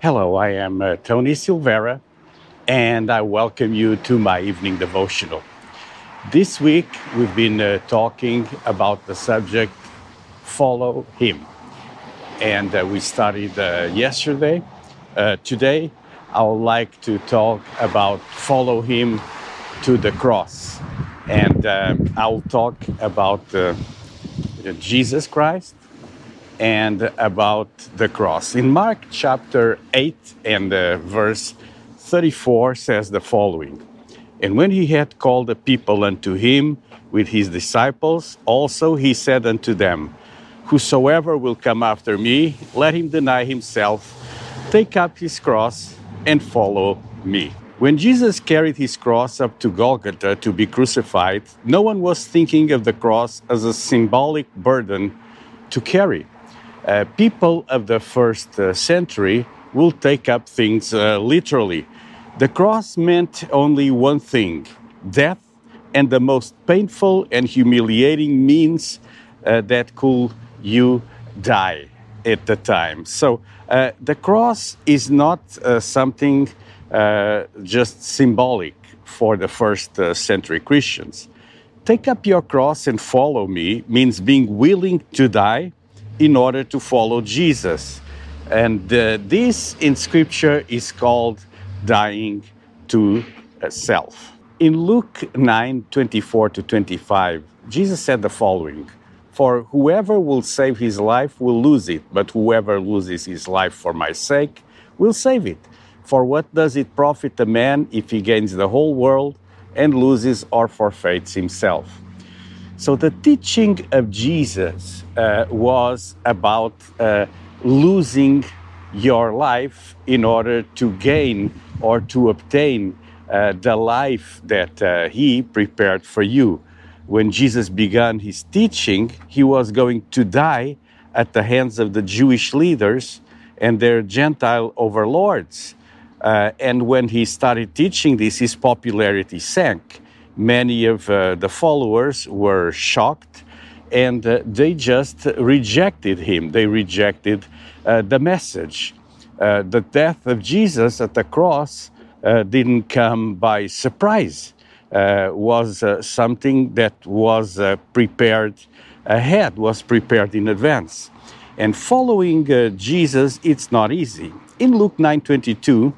Hello, I am uh, Tony Silvera, and I welcome you to my evening devotional. This week, we've been uh, talking about the subject Follow Him. And uh, we started uh, yesterday. Uh, today, I would like to talk about Follow Him to the cross. And uh, I'll talk about uh, Jesus Christ and about the cross. In Mark chapter 8 and verse 34 says the following And when he had called the people unto him with his disciples, also he said unto them, Whosoever will come after me, let him deny himself, take up his cross, and follow me. When Jesus carried his cross up to Golgotha to be crucified, no one was thinking of the cross as a symbolic burden to carry uh, people of the first uh, century will take up things uh, literally. The cross meant only one thing death and the most painful and humiliating means uh, that could you die at the time. So uh, the cross is not uh, something just symbolic for the first century Christians. Take up your cross and follow me means being willing to die in order to follow Jesus. And uh, this in scripture is called dying to uh, self. In Luke 9 24 to 25, Jesus said the following For whoever will save his life will lose it, but whoever loses his life for my sake will save it. For what does it profit a man if he gains the whole world and loses or forfeits himself? So the teaching of Jesus uh, was about uh, losing your life in order to gain or to obtain uh, the life that uh, He prepared for you. When Jesus began His teaching, He was going to die at the hands of the Jewish leaders and their Gentile overlords. Uh, and when he started teaching this, his popularity sank many of uh, the followers were shocked and uh, they just rejected him. They rejected the message. Uh, the death of Jesus at the cross uh, didn't come by surprise, uh, was something that was prepared ahead, was prepared in advance. And following Jesus, it's not easy. In Luke 9:22,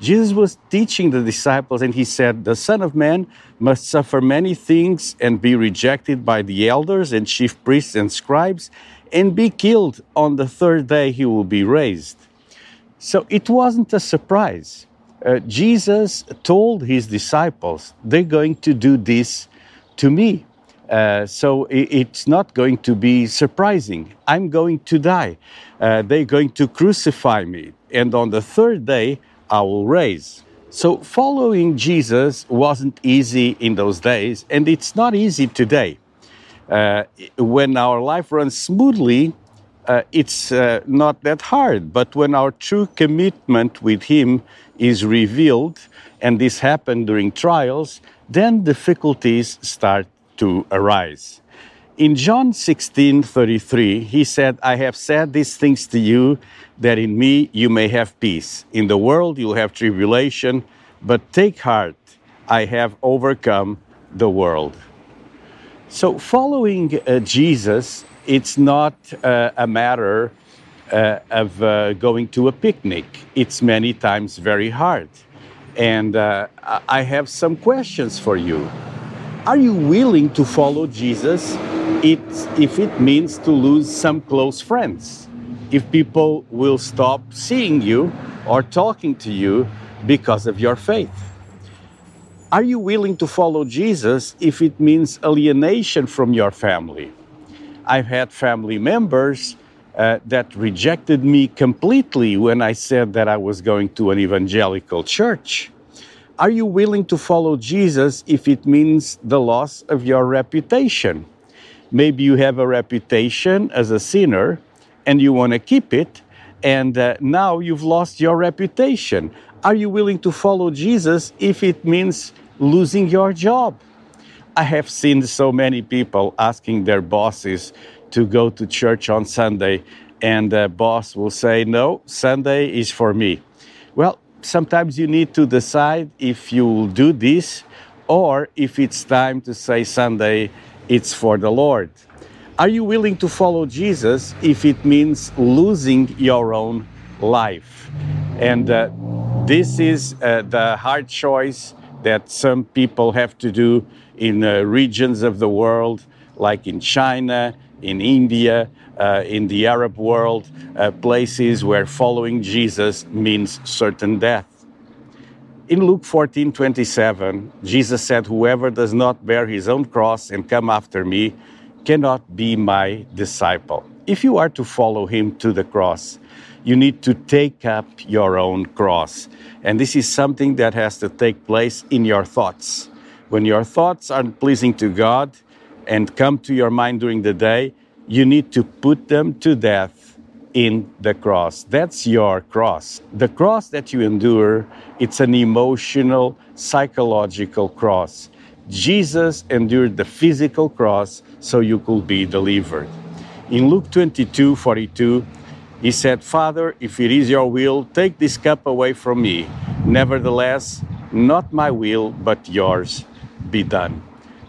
Jesus was teaching the disciples, and he said, The Son of Man must suffer many things and be rejected by the elders and chief priests and scribes and be killed. On the third day, he will be raised. So it wasn't a surprise. Uh, Jesus told his disciples, They're going to do this to me. Uh, so it's not going to be surprising. I'm going to die. Uh, they're going to crucify me. And on the third day, I will raise. So, following Jesus wasn't easy in those days, and it's not easy today. Uh, when our life runs smoothly, uh, it's uh, not that hard. But when our true commitment with Him is revealed, and this happened during trials, then difficulties start to arise. In John 16 33, he said, I have said these things to you that in me you may have peace. In the world you'll have tribulation, but take heart, I have overcome the world. So, following uh, Jesus, it's not uh, a matter uh, of uh, going to a picnic, it's many times very hard. And uh, I have some questions for you. Are you willing to follow Jesus it, if it means to lose some close friends, if people will stop seeing you or talking to you because of your faith? Are you willing to follow Jesus if it means alienation from your family? I've had family members uh, that rejected me completely when I said that I was going to an evangelical church. Are you willing to follow Jesus if it means the loss of your reputation? Maybe you have a reputation as a sinner and you want to keep it, and uh, now you've lost your reputation. Are you willing to follow Jesus if it means losing your job? I have seen so many people asking their bosses to go to church on Sunday, and the boss will say, No, Sunday is for me. Well, sometimes you need to decide if you will do this or if it's time to say Sunday, it's for the Lord. Are you willing to follow Jesus if it means losing your own life? And uh, this is uh, the hard choice that some people have to do in uh, regions of the world, like in China, in India, uh, in the Arab world, uh, places where following Jesus means certain death. In Luke 14 27, Jesus said, Whoever does not bear his own cross and come after me cannot be my disciple. If you are to follow him to the cross, you need to take up your own cross. And this is something that has to take place in your thoughts. When your thoughts aren't pleasing to God and come to your mind during the day, you need to put them to death in the cross. That's your cross. The cross that you endure, it's an emotional, psychological cross. Jesus endured the physical cross so you could be delivered. In Luke 22 42, he said, Father, if it is your will, take this cup away from me. Nevertheless, not my will, but yours be done.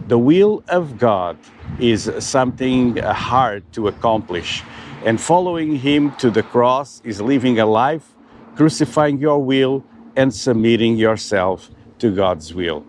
The will of God is something hard to accomplish. And following Him to the cross is living a life, crucifying your will, and submitting yourself to God's will.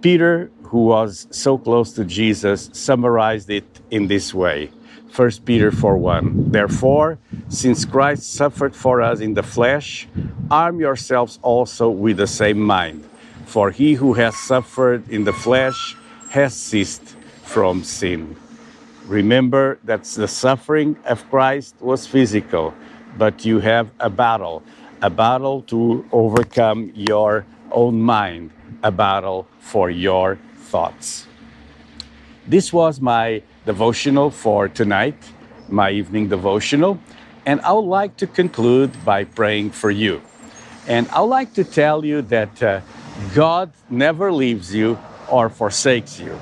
Peter, who was so close to Jesus, summarized it in this way 1 Peter 4 1. Therefore, since Christ suffered for us in the flesh, arm yourselves also with the same mind. For he who has suffered in the flesh has ceased from sin. Remember that the suffering of Christ was physical, but you have a battle, a battle to overcome your own mind, a battle for your thoughts. This was my devotional for tonight, my evening devotional, and I would like to conclude by praying for you. And I would like to tell you that uh, God never leaves you or forsakes you.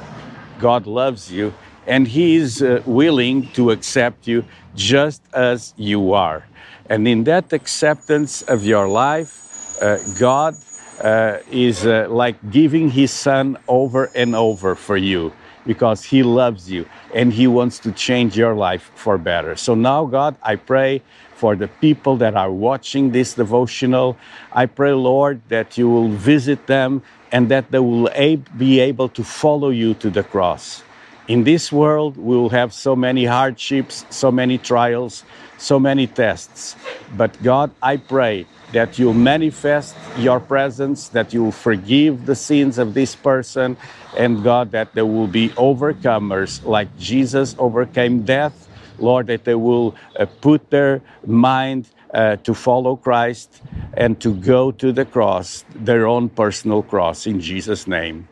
God loves you and He is uh, willing to accept you just as you are. And in that acceptance of your life, uh, God uh, is uh, like giving His Son over and over for you because He loves you and He wants to change your life for better. So now, God, I pray for the people that are watching this devotional. I pray, Lord, that you will visit them and that they will be able to follow you to the cross. In this world, we will have so many hardships, so many trials, so many tests. But God, I pray that you'll manifest your presence, that you'll forgive the sins of this person, and God, that there will be overcomers like Jesus overcame death. Lord, that they will uh, put their mind uh, to follow Christ and to go to the cross, their own personal cross, in Jesus' name.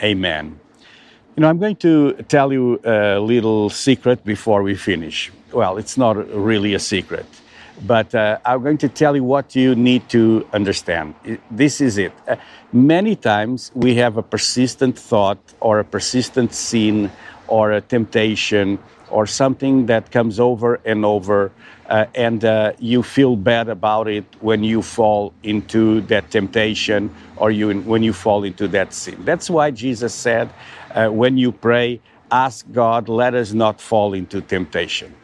Amen. You know, I'm going to tell you a little secret before we finish. Well, it's not really a secret, but uh, I'm going to tell you what you need to understand. This is it. Uh, many times we have a persistent thought or a persistent sin or a temptation or something that comes over and over, uh, and uh, you feel bad about it when you fall into that temptation or you, when you fall into that sin. That's why Jesus said, uh, when you pray, ask God, let us not fall into temptation.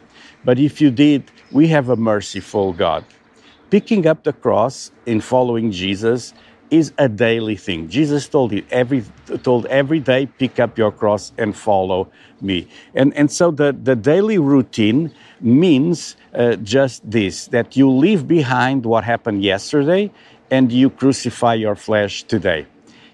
But if you did, we have a merciful God. Picking up the cross in following Jesus is a daily thing. Jesus told it every told every day, pick up your cross and follow me. And and so the, the daily routine means uh, just this that you leave behind what happened yesterday and you crucify your flesh today.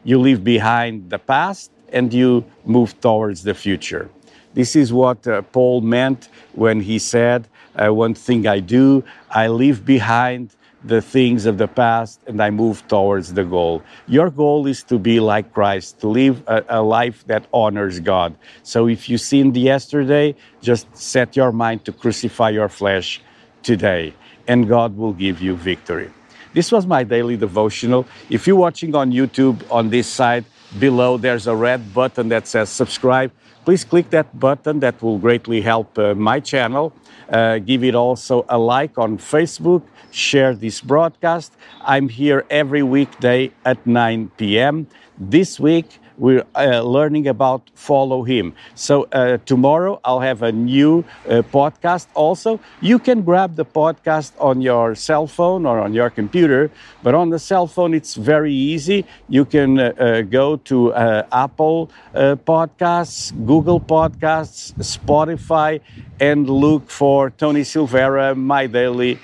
You leave behind the past and you move towards the future. This is what uh, Paul meant when he said, uh, One thing I do, I leave behind the things of the past and I move towards the goal. Your goal is to be like Christ, to live a, a, life that honors God. So if you sinned yesterday, just set your mind to crucify your flesh today, and God will give you victory. This was my daily devotional. If you're watching on YouTube on this side, below there's a red button that says subscribe. Please click that button, that will greatly help uh, my channel. Uh, give it also a like on Facebook, share this broadcast. I'm here every weekday at 9 p.m. This week, we're uh, learning about follow him. So uh, tomorrow I'll have a new uh, podcast also. You can grab the podcast on your cell phone or on your computer, but on the cell phone it's very easy. You can uh, uh, go to uh, Apple Podcasts, Google Podcasts, Spotify, and look for Tony Silvera, my daily,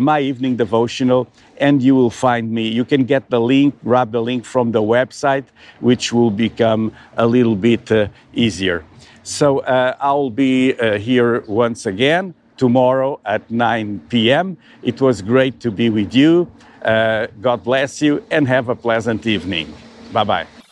my evening devotional and you will find me. You can get the link, grab the link from the website, which will become a little bit uh, easier. So uh, I'll be uh, here once again tomorrow at 9 p.m. It was great to be with you. Uh, God bless you and have a pleasant evening. Bye bye.